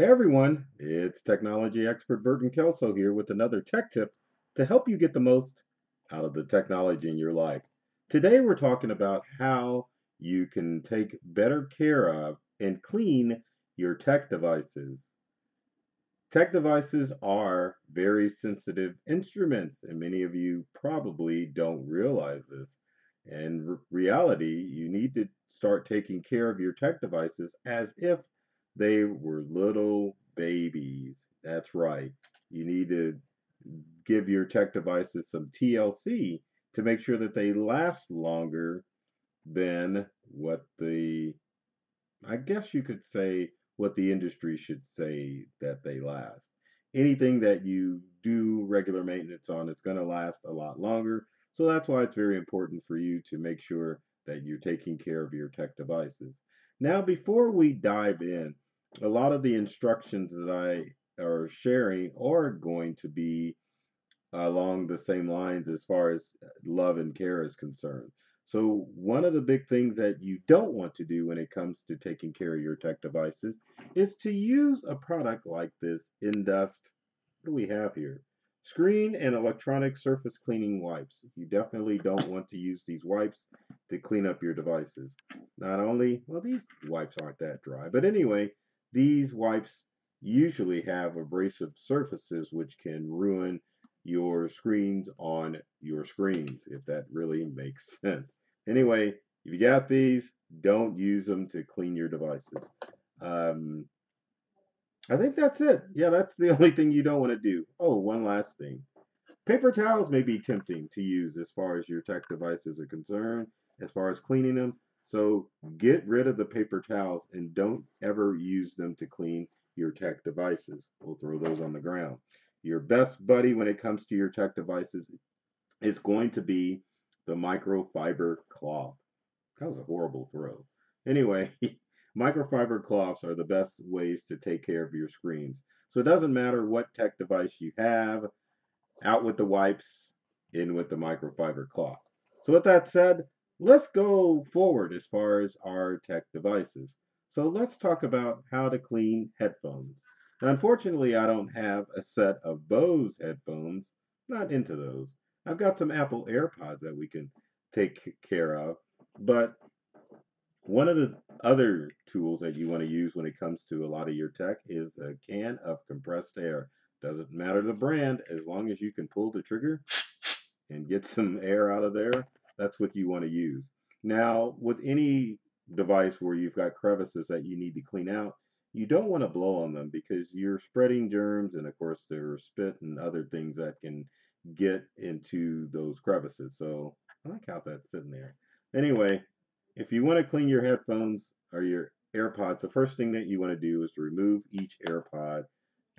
Hey everyone, it's technology expert Burton Kelso here with another tech tip to help you get the most out of the technology in your life. Today we're talking about how you can take better care of and clean your tech devices. Tech devices are very sensitive instruments, and many of you probably don't realize this. In reality, you need to start taking care of your tech devices as if they were little babies. That's right. You need to give your tech devices some TLC to make sure that they last longer than what the, I guess you could say, what the industry should say that they last. Anything that you do regular maintenance on is going to last a lot longer. So that's why it's very important for you to make sure that you're taking care of your tech devices. Now, before we dive in, a lot of the instructions that I are sharing are going to be along the same lines as far as uh, love and care is concerned. So one of the big things that you don't want to do when it comes to taking care of your tech devices is to use a product like this Endust. What do we have here? Screen and electronic surface cleaning wipes. You definitely don't want to use these wipes to clean up your devices. Not only, well, these wipes aren't that dry, but anyway, these wipes usually have abrasive surfaces which can ruin your screens on your screens, if that really makes sense. Anyway, if you got these, don't use them to clean your devices. Um, I think that's it. Yeah, that's the only thing you don't want to do. Oh, one last thing. Paper towels may be tempting to use as far as your tech devices are concerned, as far as cleaning them. So get rid of the paper towels and don't ever use them to clean your tech devices. We'll throw those on the ground. Your best buddy when it comes to your tech devices is going to be the microfiber cloth. That was a horrible throw. Anyway, microfiber cloths are the best ways to take care of your screens. So it doesn't matter what tech device you have, out with the wipes, in with the microfiber cloth. So with that said, let's go forward as far as our tech devices. So let's talk about how to clean headphones. Now, unfortunately, I don't have a set of Bose headphones. Not into those. I've got some Apple AirPods that we can take care of. But one of the other tools that you want to use when it comes to a lot of your tech is a can of compressed air. Doesn't matter the brand, as long as you can pull the trigger and get some air out of there, that's what you want to use. Now, with any device where you've got crevices that you need to clean out, you don't want to blow on them because you're spreading germs and of course there's spit and other things that can get into those crevices. So I like how that's sitting there. Anyway, if you want to clean your headphones or your AirPods, the first thing that you want to do is to remove each AirPod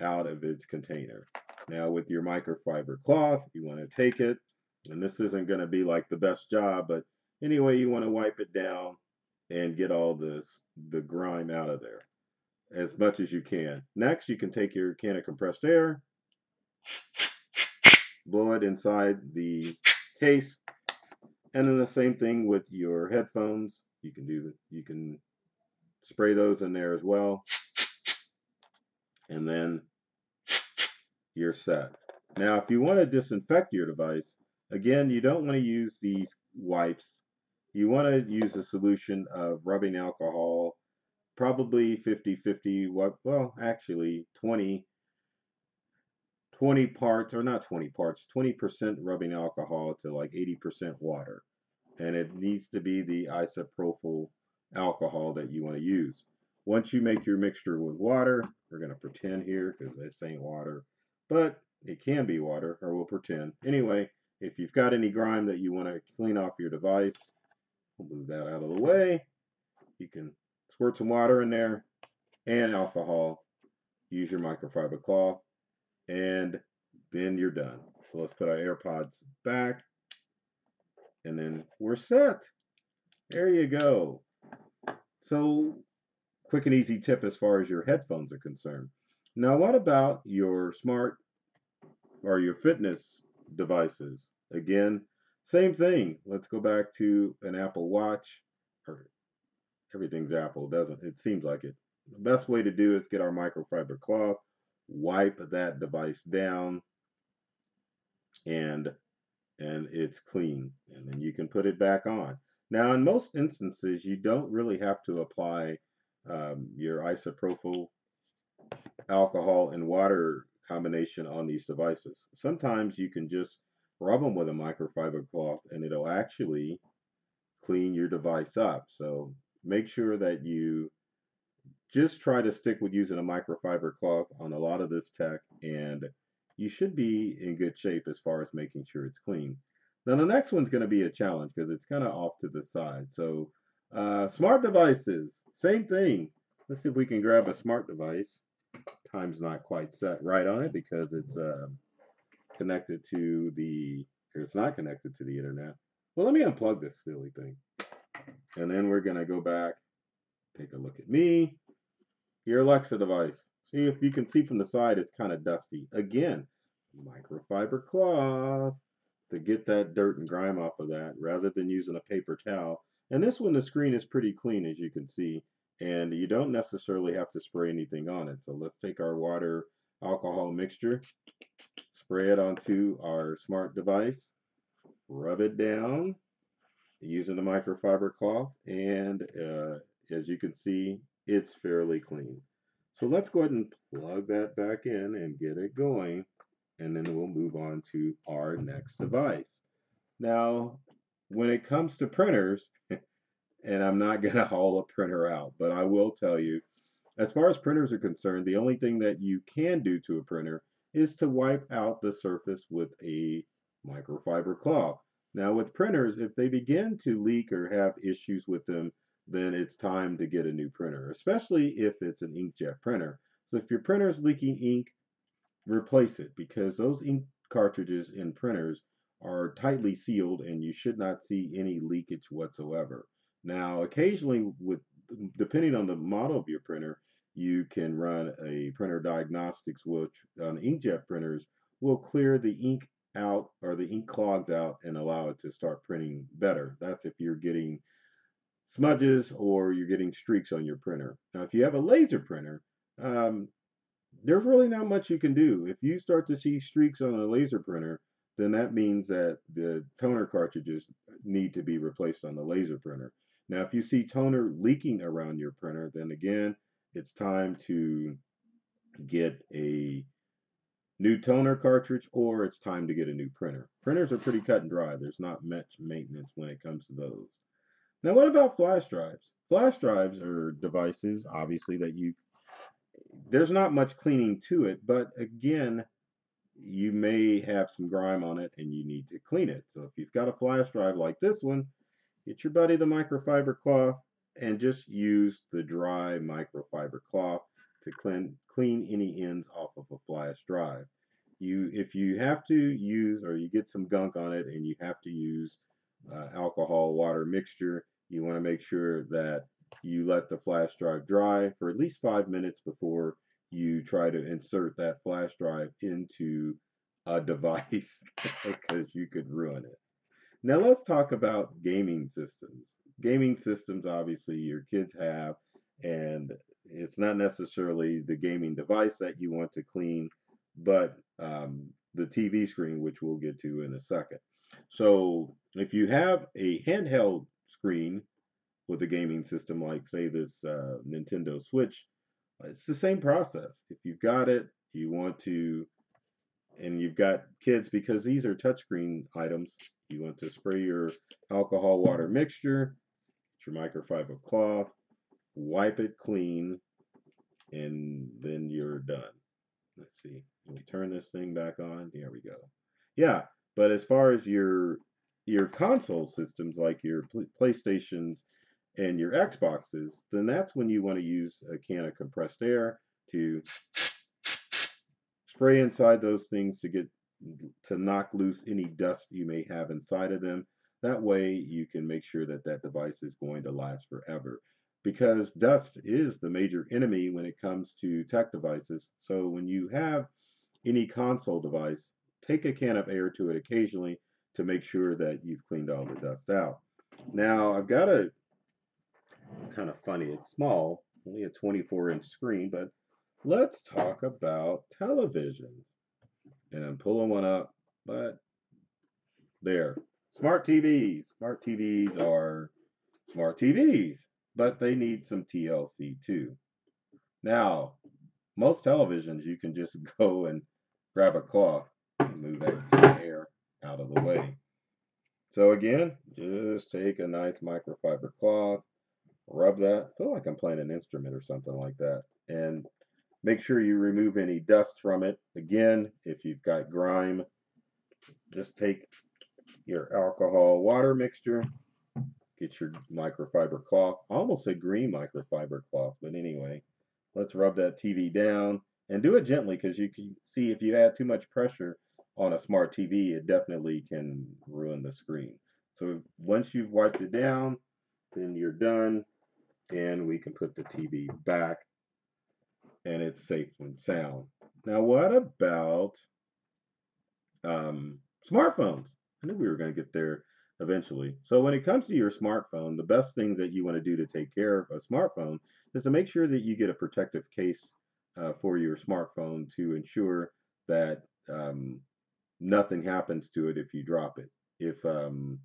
out of its container. Now with your microfiber cloth, you want to take it and this isn't going to be like the best job, but anyway, you want to wipe it down and get all this the grime out of there as much as you can. Next, you can take your can of compressed air, blow it inside the case, and then the same thing with your headphones. You can do you can spray those in there as well, and then you're set. Now, if you want to disinfect your device, Again, you don't want to use these wipes. You want to use a solution of rubbing alcohol, probably 50-50, well, actually 20, 20 parts, or not 20 parts, 20% rubbing alcohol to like 80% water. And it needs to be the isopropyl alcohol that you want to use. Once you make your mixture with water, we're going to pretend here because this ain't water, but it can be water, or we'll pretend. Anyway, if you've got any grime that you want to clean off your device, we'll move that out of the way. You can squirt some water in there and alcohol. Use your microfiber cloth and then you're done. So let's put our AirPods back and then we're set. There you go. So quick and easy tip as far as your headphones are concerned. Now what about your smart or your fitness devices. Again, same thing. Let's go back to an Apple Watch. Or everything's Apple, doesn't it? Seems like it. the best way to do is get our microfiber cloth, wipe that device down, and and it's clean. And then you can put it back on. Now, in most instances, you don't really have to apply um, your isopropyl alcohol and water combination on these devices. Sometimes you can just rub them with a microfiber cloth and it'll actually clean your device up. So make sure that you just try to stick with using a microfiber cloth on a lot of this tech and you should be in good shape as far as making sure it's clean. Now the next one's going to be a challenge because it's kind of off to the side. So uh, smart devices, same thing. Let's see if we can grab a smart device. Time's not quite set right on it because it's uh, connected to the, it's not connected to the internet. Well, let me unplug this silly thing. And then we're going to go back, take a look at me, your Alexa device. See if you can see from the side, it's kind of dusty. Again, microfiber cloth to get that dirt and grime off of that rather than using a paper towel. And this one, the screen is pretty clean as you can see. And you don't necessarily have to spray anything on it. So let's take our water alcohol mixture, spray it onto our smart device, rub it down using the microfiber cloth. And uh, as you can see, it's fairly clean. So let's go ahead and plug that back in and get it going. And then we'll move on to our next device. Now, when it comes to printers, and I'm not going to haul a printer out, but I will tell you, as far as printers are concerned, the only thing that you can do to a printer is to wipe out the surface with a microfiber cloth. Now with printers, if they begin to leak or have issues with them, then it's time to get a new printer, especially if it's an inkjet printer. So if your printer is leaking ink, replace it because those ink cartridges in printers are tightly sealed and you should not see any leakage whatsoever. Now, occasionally, with depending on the model of your printer, you can run a printer diagnostics, which on inkjet printers will clear the ink out or the ink clogs out and allow it to start printing better. That's if you're getting smudges or you're getting streaks on your printer. Now, if you have a laser printer, um, there's really not much you can do. If you start to see streaks on a laser printer, then that means that the toner cartridges need to be replaced on the laser printer. Now, if you see toner leaking around your printer, then again, it's time to get a new toner cartridge or it's time to get a new printer. Printers are pretty cut and dry. There's not much maintenance when it comes to those. Now, what about flash drives? Flash drives are devices, obviously, that you, there's not much cleaning to it, but again, you may have some grime on it and you need to clean it. So if you've got a flash drive like this one, get your buddy the microfiber cloth and just use the dry microfiber cloth to clean, clean any ends off of a flash drive. You, if you have to use or you get some gunk on it and you have to use uh, alcohol water mixture, you want to make sure that you let the flash drive dry for at least five minutes before you try to insert that flash drive into a device because you could ruin it. Now let's talk about gaming systems. Gaming systems, obviously, your kids have, and it's not necessarily the gaming device that you want to clean, but um, the TV screen, which we'll get to in a second. So if you have a handheld screen with a gaming system like, say, this uh, Nintendo Switch, it's the same process. If you've got it, you want to, and you've got kids, because these are touchscreen items, you want to spray your alcohol water mixture, your microfiber cloth, wipe it clean, and then you're done. Let's see. Let me turn this thing back on. Here we go. Yeah, but as far as your your console systems like your PlayStations and your Xboxes, then that's when you want to use a can of compressed air to spray inside those things to get to knock loose any dust you may have inside of them. That way you can make sure that that device is going to last forever because dust is the major enemy when it comes to tech devices. So when you have any console device, take a can of air to it occasionally to make sure that you've cleaned all the dust out. Now I've got a kind of funny, it's small, only a 24 inch screen, but let's talk about televisions. And I'm pulling one up, but there. Smart TVs. Smart TVs are smart TVs, but they need some TLC too. Now, most televisions you can just go and grab a cloth and move that air out of the way. So again, just take a nice microfiber cloth, rub that, I feel like I'm playing an instrument or something like that, and make sure you remove any dust from it. Again, if you've got grime, just take your alcohol water mixture, get your microfiber cloth, I almost said green microfiber cloth, but anyway, let's rub that TV down and do it gently because you can see if you add too much pressure on a smart TV, it definitely can ruin the screen. So once you've wiped it down, then you're done and we can put the TV back and it's safe and sound. Now, what about um, smartphones? I knew we were going to get there eventually. So when it comes to your smartphone, the best things that you want to do to take care of a smartphone is to make sure that you get a protective case uh, for your smartphone to ensure that um, nothing happens to it if you drop it. If um,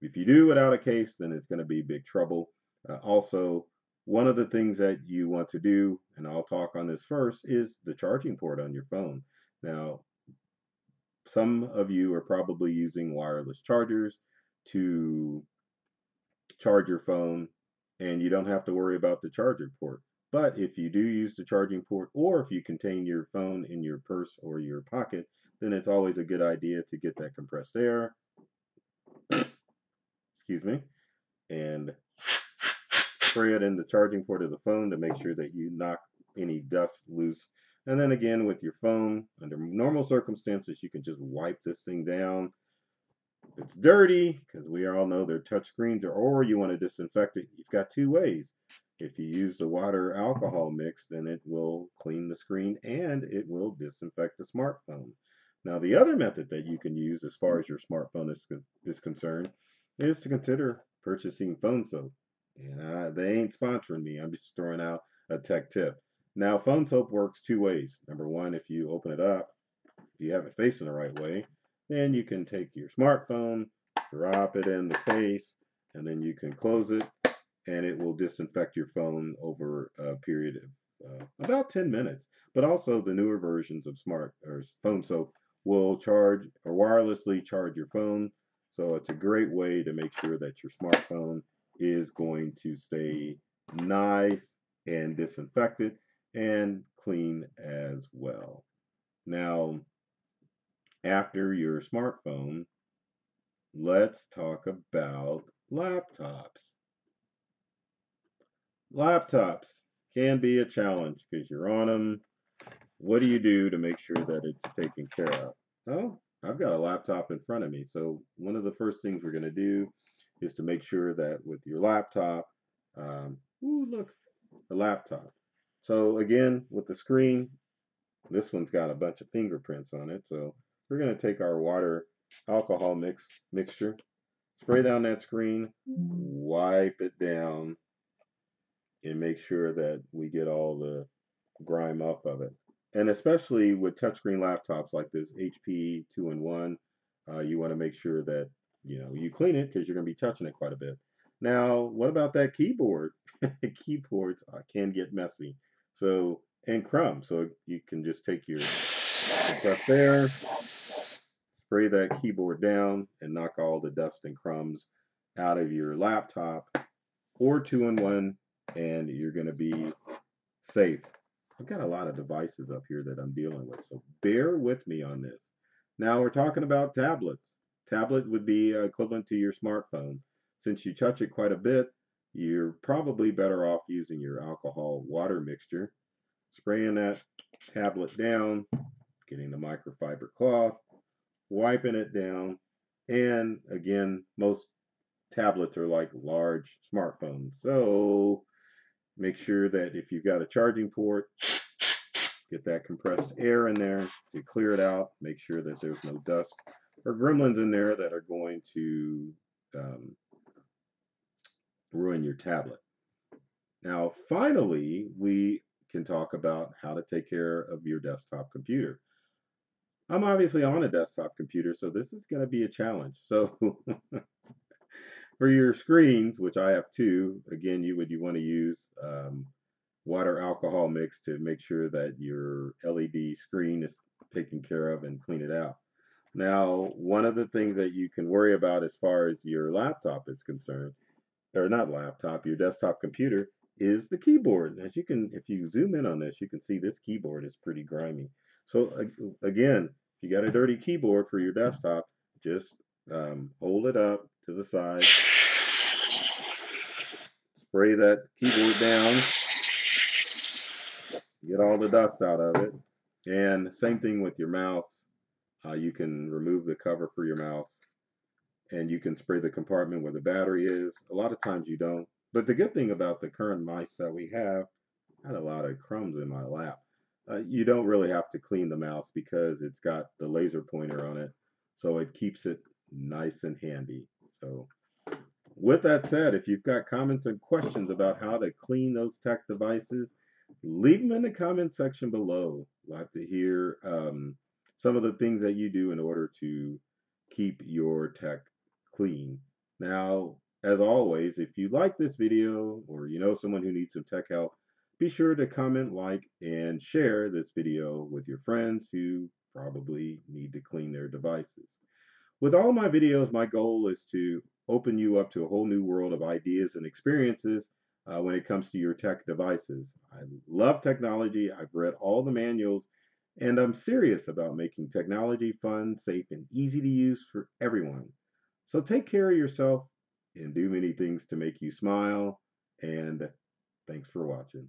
if you do without a case, then it's going to be big trouble. Uh, also, one of the things that you want to do, and I'll talk on this first, is the charging port on your phone. Now, some of you are probably using wireless chargers to charge your phone, and you don't have to worry about the charger port. But if you do use the charging port, or if you contain your phone in your purse or your pocket, then it's always a good idea to get that compressed air, excuse me, and spray it in the charging port of the phone to make sure that you knock any dust loose. And then again, with your phone, under normal circumstances, you can just wipe this thing down. If it's dirty, because we all know they're touch screens, or, or you want to disinfect it, you've got two ways. If you use the water alcohol mix, then it will clean the screen and it will disinfect the smartphone. Now, the other method that you can use as far as your smartphone is, is concerned is to consider purchasing phone soap. And I, they ain't sponsoring me. I'm just throwing out a tech tip. Now, phone soap works two ways. Number one, if you open it up, if you have it facing the right way, then you can take your smartphone, drop it in the case, and then you can close it, and it will disinfect your phone over a period of uh, about 10 minutes. But also, the newer versions of smart or phone soap will charge or wirelessly charge your phone. So it's a great way to make sure that your smartphone is going to stay nice and disinfected and clean as well. Now, after your smartphone, let's talk about laptops. Laptops can be a challenge because you're on them what do you do to make sure that it's taken care of? Oh, I've got a laptop in front of me. So one of the first things we're going to do is to make sure that with your laptop, um, ooh, look, a laptop. So again, with the screen, this one's got a bunch of fingerprints on it. So we're going to take our water alcohol mix mixture, spray down that screen, wipe it down, and make sure that we get all the grime off of it and especially with touchscreen laptops like this HP two-in-one, uh, you want to make sure that you know you clean it because you're going to be touching it quite a bit. Now, what about that keyboard? Keyboards uh, can get messy, so and crumbs. So you can just take your stuff there, spray that keyboard down, and knock all the dust and crumbs out of your laptop or two-in-one, and you're going to be safe. I've got a lot of devices up here that I'm dealing with, so bear with me on this. Now we're talking about tablets. Tablet would be equivalent to your smartphone. Since you touch it quite a bit, you're probably better off using your alcohol water mixture, spraying that tablet down, getting the microfiber cloth, wiping it down, and again, most tablets are like large smartphones. So Make sure that if you've got a charging port, get that compressed air in there to clear it out. Make sure that there's no dust or gremlins in there that are going to um, ruin your tablet. Now, finally, we can talk about how to take care of your desktop computer. I'm obviously on a desktop computer, so this is going to be a challenge. So for your screens, which I have two, again, you would you want to use um, water alcohol mix to make sure that your LED screen is taken care of and clean it out. Now, one of the things that you can worry about as far as your laptop is concerned, or not laptop, your desktop computer, is the keyboard. As you can, if you zoom in on this, you can see this keyboard is pretty grimy. So again, if you got a dirty keyboard for your desktop, just um, hold it up to the side, spray that keyboard down, get all the dust out of it. And same thing with your mouse. Uh, you can remove the cover for your mouse and you can spray the compartment where the battery is. A lot of times you don't. But the good thing about the current mice that we have, I had a lot of crumbs in my lap. Uh, you don't really have to clean the mouse because it's got the laser pointer on it. So it keeps it nice and handy. So with that said, if you've got comments and questions about how to clean those tech devices, leave them in the comment section below. Like to hear um, some of the things that you do in order to keep your tech clean. Now, as always, if you like this video or you know someone who needs some tech help, be sure to comment, like, and share this video with your friends who probably need to clean their devices. With all my videos, my goal is to open you up to a whole new world of ideas and experiences uh, when it comes to your tech devices. I love technology. I've read all the manuals, and I'm serious about making technology fun, safe, and easy to use for everyone. So take care of yourself and do many things to make you smile. And thanks for watching.